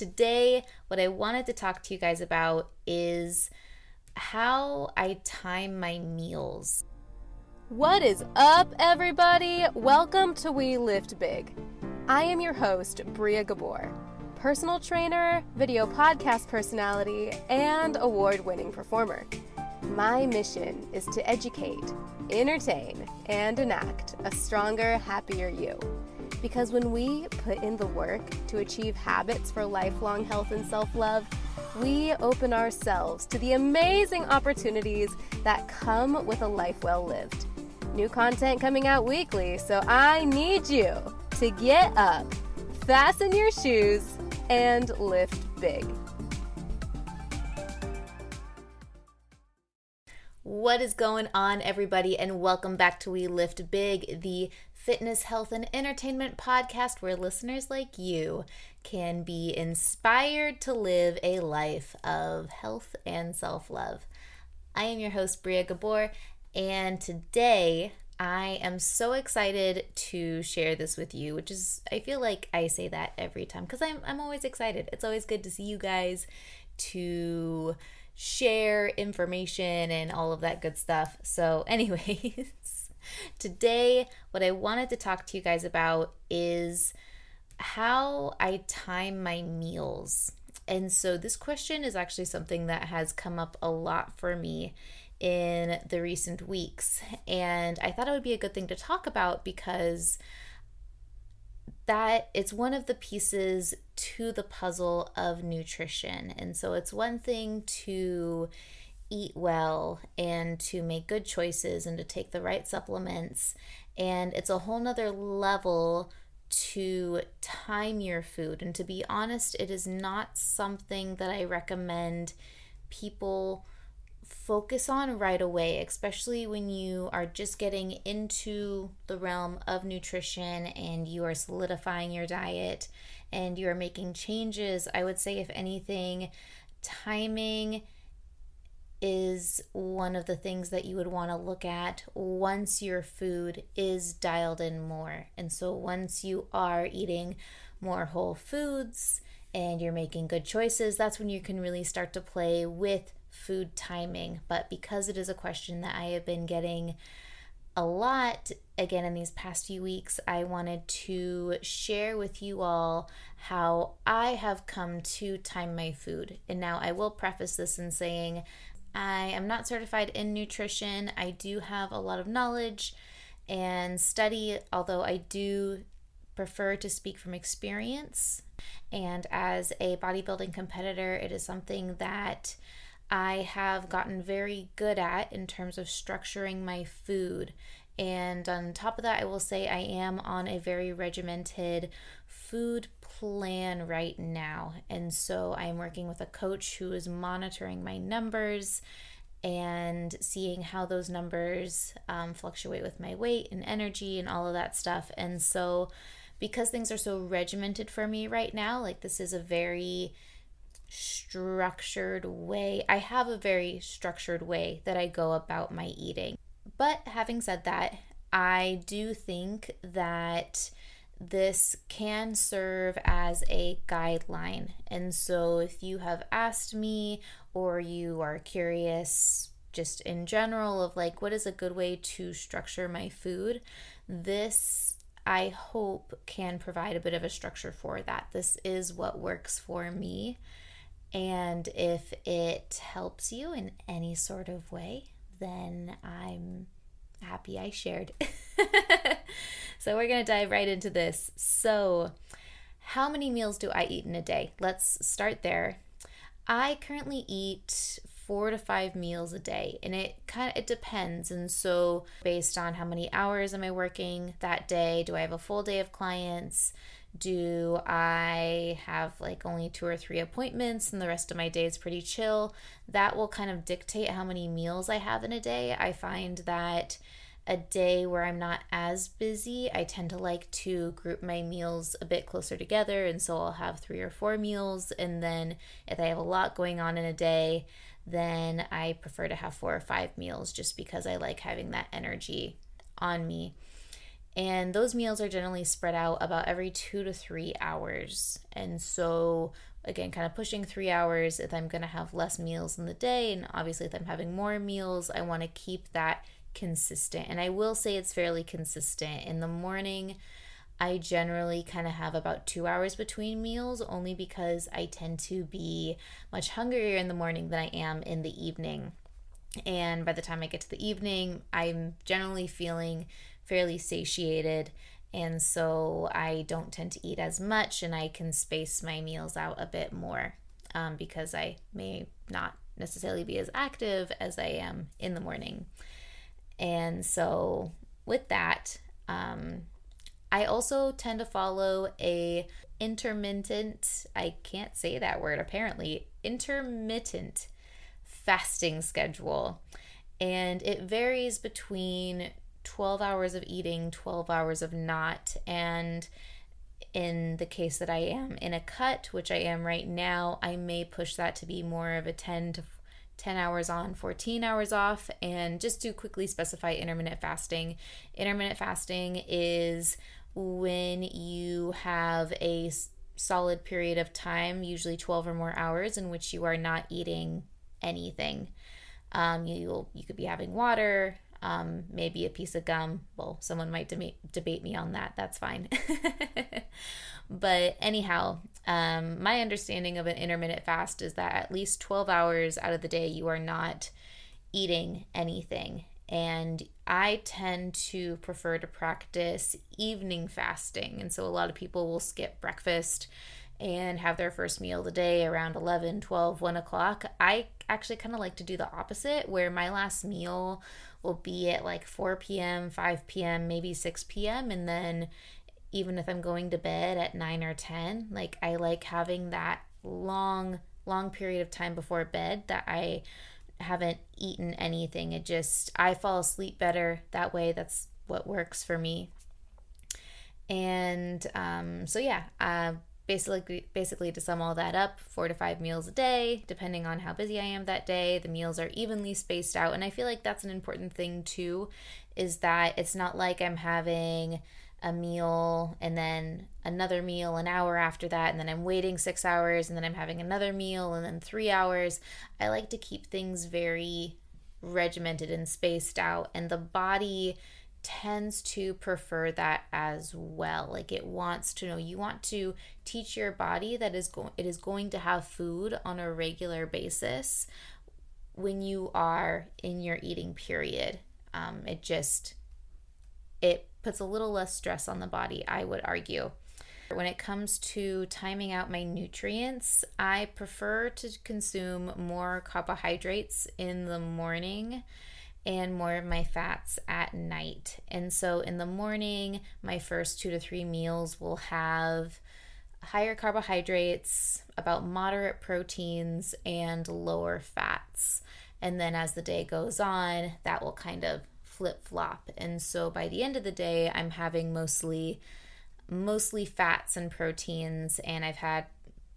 Today, what I wanted to talk to you guys about is how I time my meals. What is up, everybody? Welcome to We Lift Big. I am your host, Bria Gabor, personal trainer, video podcast personality, and award winning performer. My mission is to educate, entertain, and enact a stronger, happier you. Because when we put in the work to achieve habits for lifelong health and self love, we open ourselves to the amazing opportunities that come with a life well lived. New content coming out weekly, so I need you to get up, fasten your shoes, and lift big. What is going on, everybody, and welcome back to We Lift Big, the fitness, health, and entertainment podcast where listeners like you can be inspired to live a life of health and self love. I am your host, Bria Gabor, and today I am so excited to share this with you, which is, I feel like I say that every time because I'm, I'm always excited. It's always good to see you guys, to share information and all of that good stuff. So, anyways. Today, what I wanted to talk to you guys about is how I time my meals. And so, this question is actually something that has come up a lot for me in the recent weeks. And I thought it would be a good thing to talk about because that it's one of the pieces to the puzzle of nutrition. And so, it's one thing to eat well and to make good choices and to take the right supplements. And it's a whole nother level to time your food. And to be honest, it is not something that I recommend people focus on right away, especially when you are just getting into the realm of nutrition and you are solidifying your diet and you are making changes. I would say, if anything, timing is one of the things that you would want to look at once your food is dialed in more. And so once you are eating more whole foods and you're making good choices, that's when you can really start to play with food timing. But because it is a question that I have been getting a lot again in these past few weeks, I wanted to share with you all how I have come to time my food. And now I will preface this in saying I am not certified in nutrition. I do have a lot of knowledge and study, although I do prefer to speak from experience. And as a bodybuilding competitor, it is something that I have gotten very good at in terms of structuring my food. And on top of that, I will say I am on a very regimented food plan right now. And so I'm working with a coach who is monitoring my numbers and seeing how those numbers um, fluctuate with my weight and energy and all of that stuff. And so, because things are so regimented for me right now, like this is a very structured way. I have a very structured way that I go about my eating. But having said that, I do think that this can serve as a guideline. And so, if you have asked me or you are curious just in general of like what is a good way to structure my food, this I hope can provide a bit of a structure for that. This is what works for me. And if it helps you in any sort of way, then I'm happy I shared. so we're going to dive right into this. So, how many meals do I eat in a day? Let's start there. I currently eat 4 to 5 meals a day and it kind of it depends and so based on how many hours am I working that day, do I have a full day of clients? Do I have like only two or three appointments and the rest of my day is pretty chill? That will kind of dictate how many meals I have in a day. I find that a day where I'm not as busy, I tend to like to group my meals a bit closer together. And so I'll have three or four meals. And then if I have a lot going on in a day, then I prefer to have four or five meals just because I like having that energy on me. And those meals are generally spread out about every two to three hours. And so again, kind of pushing three hours if I'm going to have less meals in the day. And obviously, if I'm having more meals, I want to keep that consistent. And I will say it's fairly consistent. In the morning, I generally kind of have about two hours between meals only because I tend to be much hungrier in the morning than I am in the evening. And by the time I get to the evening, I'm generally feeling fairly satiated. And so I don't tend to eat as much and I can space my meals out a bit more um, because I may not necessarily be as active as I am in the morning. And so with that, um, I also tend to follow a intermittent, I can't say that word apparently, intermittent fasting schedule. And it varies between 12 hours of eating, 12 hours of not. And in the case that I am in a cut, which I am right now, I may push that to be more of a 10 to 10 hours on, 14 hours off. And just to quickly specify intermittent fasting, intermittent fasting is when you have a solid period of time, usually 12 or more hours, in which you are not eating anything. Um, you you could be having water, um, maybe a piece of gum. Well, someone might de- debate me on that. That's fine. but anyhow, um, my understanding of an intermittent fast is that at least 12 hours out of the day you are not eating anything. And I tend to prefer to practice evening fasting. And so a lot of people will skip breakfast and have their first meal of the day around 11, 12, 1 o'clock. I actually kind of like to do the opposite, where my last meal will be at like 4 p.m., 5 p.m., maybe 6 p.m. And then even if I'm going to bed at 9 or 10, like I like having that long, long period of time before bed that I haven't eaten anything. It just, I fall asleep better that way. That's what works for me. And um, so, yeah, uh, basically, basically to sum all that up, four to five meals a day, depending on how busy I am that day. The meals are evenly spaced out. And I feel like that's an important thing too, is that it's not like I'm having a meal and then another meal an hour after that and then I'm waiting 6 hours and then I'm having another meal and then 3 hours. I like to keep things very regimented and spaced out and the body tends to prefer that as well. Like it wants to know you want to teach your body that is going it is going to have food on a regular basis when you are in your eating period. Um, it just it puts a little less stress on the body, I would argue. When it comes to timing out my nutrients, I prefer to consume more carbohydrates in the morning and more of my fats at night. And so in the morning, my first two to three meals will have higher carbohydrates, about moderate proteins, and lower fats. And then as the day goes on, that will kind of flip flop. And so by the end of the day, I'm having mostly mostly fats and proteins and I've had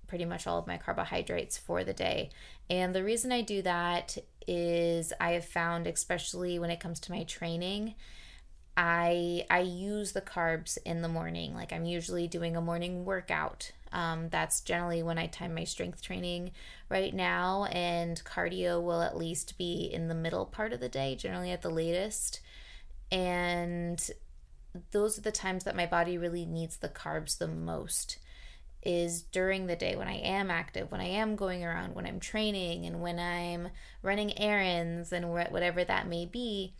pretty much all of my carbohydrates for the day. And the reason I do that is I have found especially when it comes to my training, I I use the carbs in the morning. Like I'm usually doing a morning workout. Um, that's generally when I time my strength training right now, and cardio will at least be in the middle part of the day, generally at the latest. And those are the times that my body really needs the carbs the most is during the day when I am active, when I am going around, when I'm training, and when I'm running errands and whatever that may be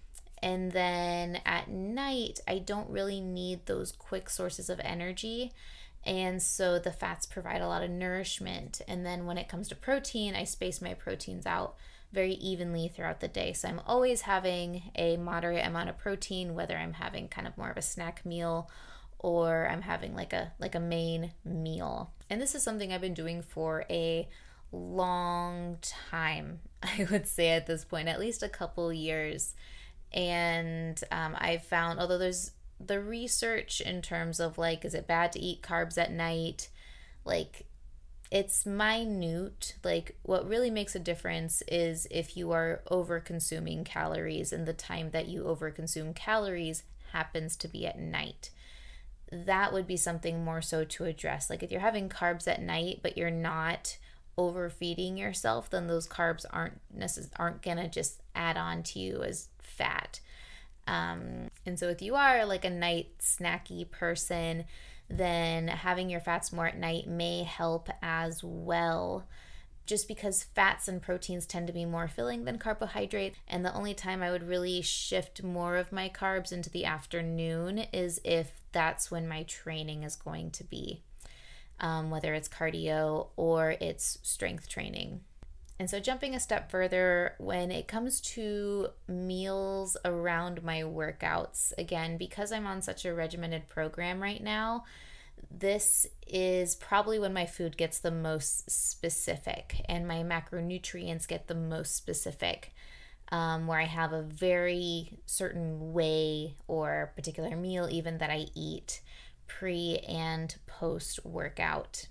and then at night, I don't really need those quick sources of energy. And so the fats provide a lot of nourishment. And then when it comes to protein, I space my proteins out very evenly throughout the day. So I'm always having a moderate amount of protein, whether I'm having kind of more of a snack meal or I'm having like a like a main meal. And this is something I've been doing for a long time. I would say at this point, at least a couple years and um, I've found although there's the research in terms of like is it bad to eat carbs at night like it's minute like what really makes a difference is if you are over consuming calories and the time that you over consume calories happens to be at night that would be something more so to address. Like if you're having carbs at night, but you're not overfeeding yourself, then those carbs aren't necess- aren't gonna just add on to you as fat. Um, and so if you are like a night snacky person, then having your fats more at night may help as well. Just because fats and proteins tend to be more filling than carbohydrates. And the only time I would really shift more of my carbs into the afternoon is if that's when my training is going to be um, whether it's cardio or it's strength training. And so, jumping a step further, when it comes to meals around my workouts, again, because I'm on such a regimented program right now, this is probably when my food gets the most specific and my macronutrients get the most specific. Um, where I have a very certain way or particular meal, even that I eat pre and post workout.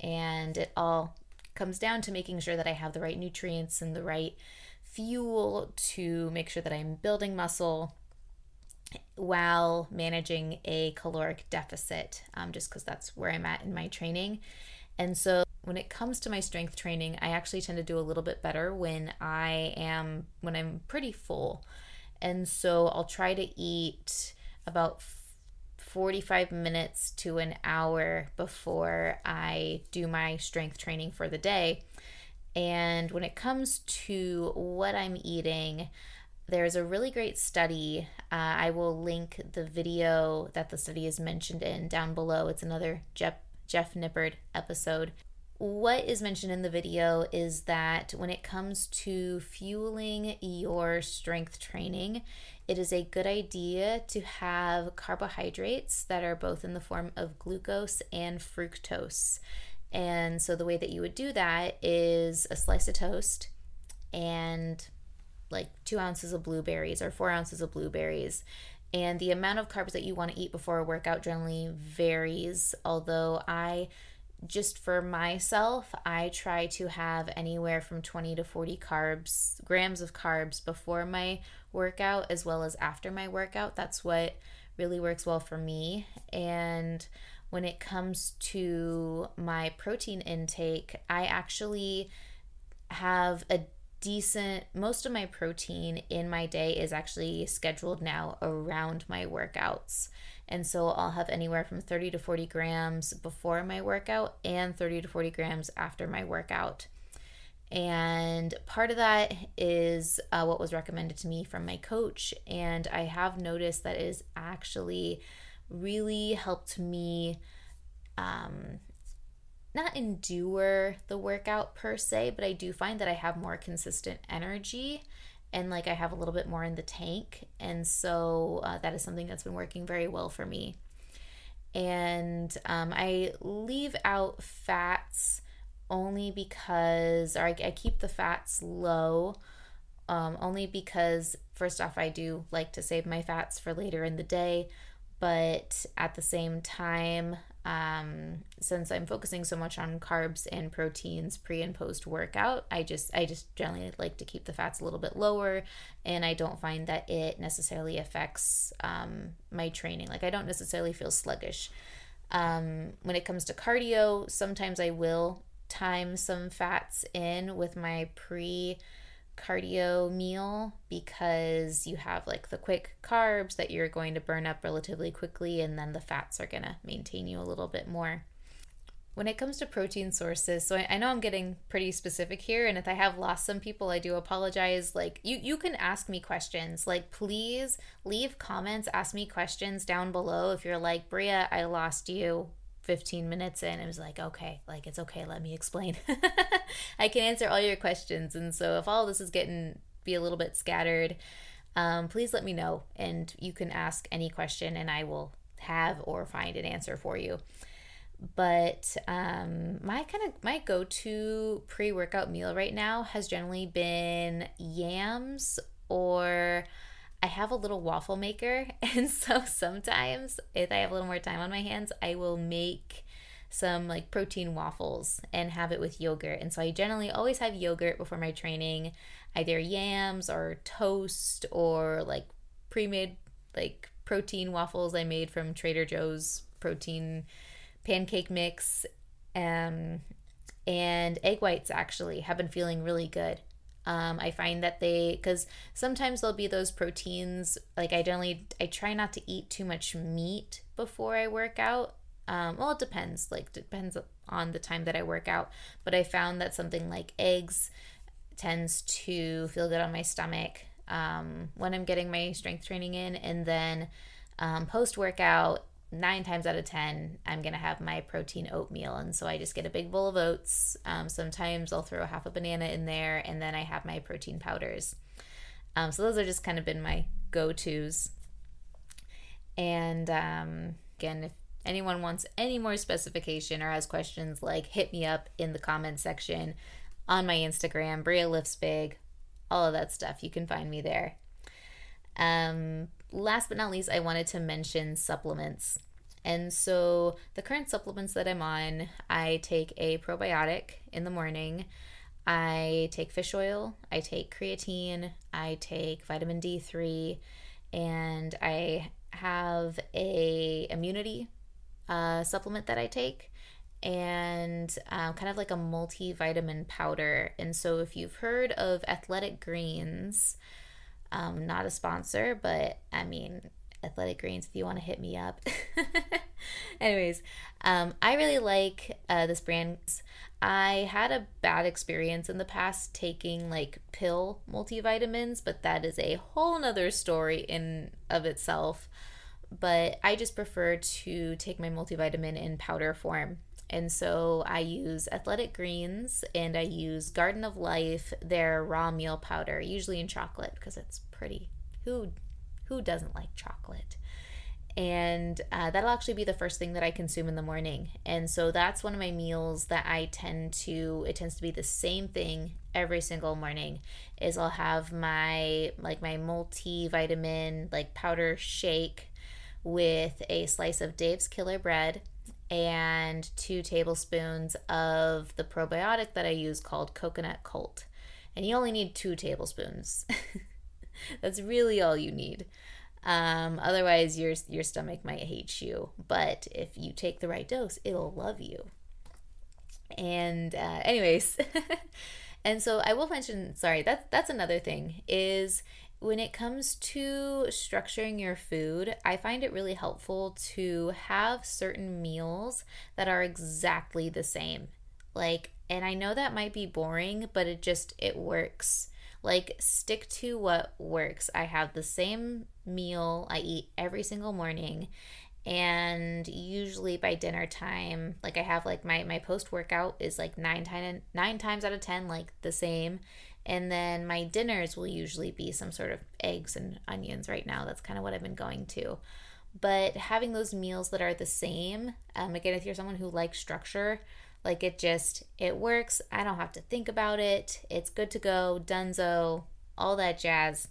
And it all comes down to making sure that I have the right nutrients and the right fuel to make sure that I'm building muscle while managing a caloric deficit, um, just because that's where I'm at in my training. And so when it comes to my strength training, I actually tend to do a little bit better when I am when I'm pretty full. And so I'll try to eat about 45 minutes to an hour before I do my strength training for the day. And when it comes to what I'm eating, there's a really great study. Uh, I will link the video that the study is mentioned in down below. It's another Jeff, Jeff Nippard episode. What is mentioned in the video is that when it comes to fueling your strength training, it is a good idea to have carbohydrates that are both in the form of glucose and fructose. And so the way that you would do that is a slice of toast and like two ounces of blueberries or four ounces of blueberries. And the amount of carbs that you want to eat before a workout generally varies, although I just for myself, I try to have anywhere from 20 to 40 carbs, grams of carbs before my workout as well as after my workout. That's what really works well for me. And when it comes to my protein intake, I actually have a decent most of my protein in my day is actually scheduled now around my workouts. And so I'll have anywhere from 30 to 40 grams before my workout and 30 to 40 grams after my workout. And part of that is uh, what was recommended to me from my coach. And I have noticed that it has actually really helped me um, not endure the workout per se, but I do find that I have more consistent energy and like I have a little bit more in the tank. And so uh, that is something that's been working very well for me. And um, I leave out fats only because, or I, I keep the fats low. Um, only because, first off, I do like to save my fats for later in the day, but at the same time, um, since I'm focusing so much on carbs and proteins pre and post workout, I just I just generally like to keep the fats a little bit lower, and I don't find that it necessarily affects um, my training. Like I don't necessarily feel sluggish. Um, when it comes to cardio, sometimes I will time some fats in with my pre cardio meal because you have like the quick carbs that you're going to burn up relatively quickly, and then the fats are going to maintain you a little bit more. When it comes to protein sources, so I, I know I'm getting pretty specific here, and if I have lost some people, I do apologize. Like you, you can ask me questions. Like please leave comments, ask me questions down below. If you're like Bria, I lost you 15 minutes in it was like okay like it's okay let me explain. I can answer all your questions and so if all this is getting be a little bit scattered um, please let me know and you can ask any question and i will have or find an answer for you. But um, my kind of my go-to pre-workout meal right now has generally been yams or I have a little waffle maker, and so sometimes if I have a little more time on my hands, I will make some like protein waffles and have it with yogurt. And so I generally always have yogurt before my training, either yams or toast or like pre-made like protein waffles I made from Trader Joe's protein pancake mix. Um, and egg whites actually have been feeling really good. Um, I find that they, because sometimes there'll be those proteins. Like I generally, I try not to eat too much meat before I work out. Um, well, it depends. Like depends on the time that I work out. But I found that something like eggs tends to feel good on my stomach um, when I'm getting my strength training in, and then um, post workout, nine times out of ten i'm gonna have my protein oatmeal. And so i just get a big bowl of oats. Um, sometimes i'll throw half a banana in there and then i have my protein powders. Um, so those are just kind of been my go-to's. And um, again if anyone wants any more specification or has questions like hit me up in the comments section on my instagram bria lifts big all of that stuff. You can find me there. Um, last but not least, I wanted to mention supplements. And so, the current supplements that I'm on, I take a probiotic in the morning. I take fish oil, I take creatine, I take vitamin D3, and I have a immunity uh, supplement that I take and um, kind of like a multivitamin powder. And so, if you've heard of Athletic Greens, um, not a sponsor, but I mean, Athletic Greens, if you want to hit me up. Anyways, um, I really like uh, this brand. I had a bad experience in the past taking like pill multivitamins, but that is a whole nother story in of itself. But I just prefer to take my multivitamin in powder form. And so I use Athletic Greens and I use Garden of Life, their raw meal powder, usually in chocolate because it's pretty. Who who doesn't like chocolate? And uh, that'll actually be the first thing that I consume in the morning. And so that's one of my meals that I tend to. It tends to be the same thing every single morning. Is I'll have my like my multivitamin like powder shake with a slice of Dave's Killer Bread and two tablespoons of the probiotic that I use called Coconut Cult. And you only need two tablespoons. That's really all you need. Um, otherwise, your your stomach might hate you. But if you take the right dose, it'll love you. And uh, anyways, and so I will mention. Sorry, that's that's another thing is when it comes to structuring your food, I find it really helpful to have certain meals that are exactly the same. Like, and I know that might be boring, but it just it works. Like, stick to what works. I have the same meal I eat every single morning, and usually by dinner time like i have like my my post workout is like nine time nine times out of ten like the same and then my dinners will usually be some sort of eggs and onions right now. That's kind of what I've been going to. But having those meals that are the same, um, again, if you're someone who likes structure, like it just, it works. I don't have to think about it. It's good to go, dunzo, all that jazz.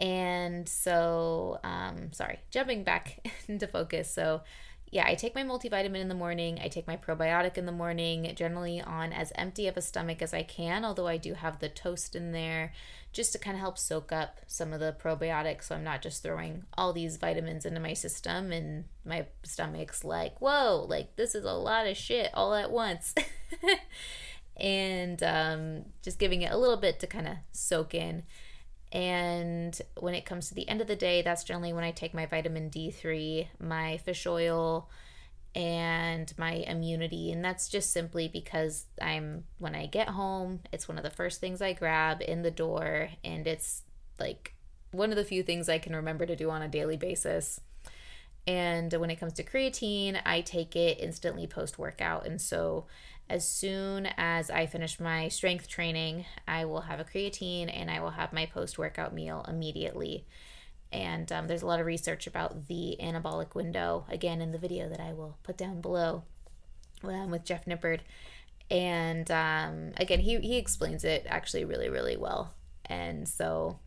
And so, um, sorry, jumping back into focus. So, yeah, I take my multivitamin in the morning. I take my probiotic in the morning, generally on as empty of a stomach as I can, although I do have the toast in there just to kind of help soak up some of the probiotics so I'm not just throwing all these vitamins into my system and my stomach's like, whoa, like this is a lot of shit all at once. and um, just giving it a little bit to kind of soak in. And when it comes to the end of the day, that's generally when I take my vitamin D3, my fish oil, and my immunity. And that's just simply because I'm, when I get home, it's one of the first things I grab in the door. And it's like one of the few things I can remember to do on a daily basis. And when it comes to creatine, I take it instantly post workout. And so as soon as I finish my strength training, I will have a creatine and I will have my post workout meal immediately. And um, there's a lot of research about the anabolic window, again, in the video that I will put down below um, with Jeff Nippard. And um, again, he, he explains it actually really, really well. And so,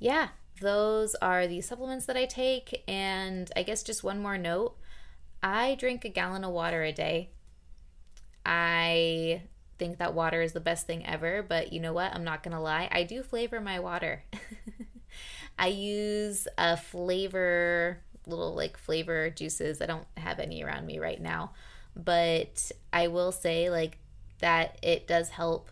yeah, those are the supplements that I take. And I guess just one more note I drink a gallon of water a day. I think that water is the best thing ever, but you know what? I'm not to lie. I do flavor my water. I use a flavor little like flavor juices. I don't have any around me right now, but I will say like that it does help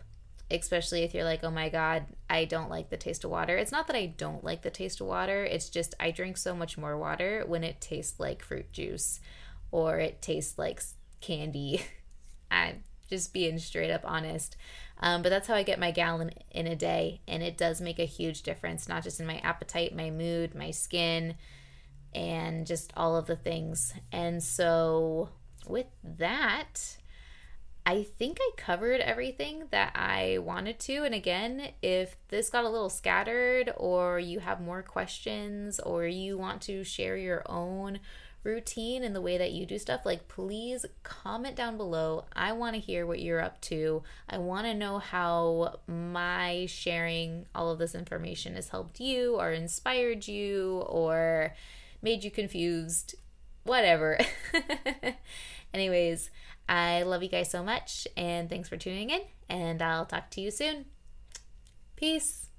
especially if you're like, oh my God, I don't like the taste of water. It's not that I don't like the taste of water, it's just I drink so much more water when it tastes like fruit juice or it tastes like candy. I'm just being straight up honest. Um, but that's how I get my gallon in a day. And it does make a huge difference, not just in my appetite, my mood, my skin, and just all of the things. And so, with that, I think I covered everything that I wanted to. And again, if this got a little scattered, or you have more questions, or you want to share your own routine and the way that you do stuff, like please comment down below. I want to hear what you're up to. I want to know how my sharing all of this information has helped you, or inspired you, or made you confused, whatever. Anyways, I love you guys so much, and thanks for tuning in, and I'll talk to you soon. Peace.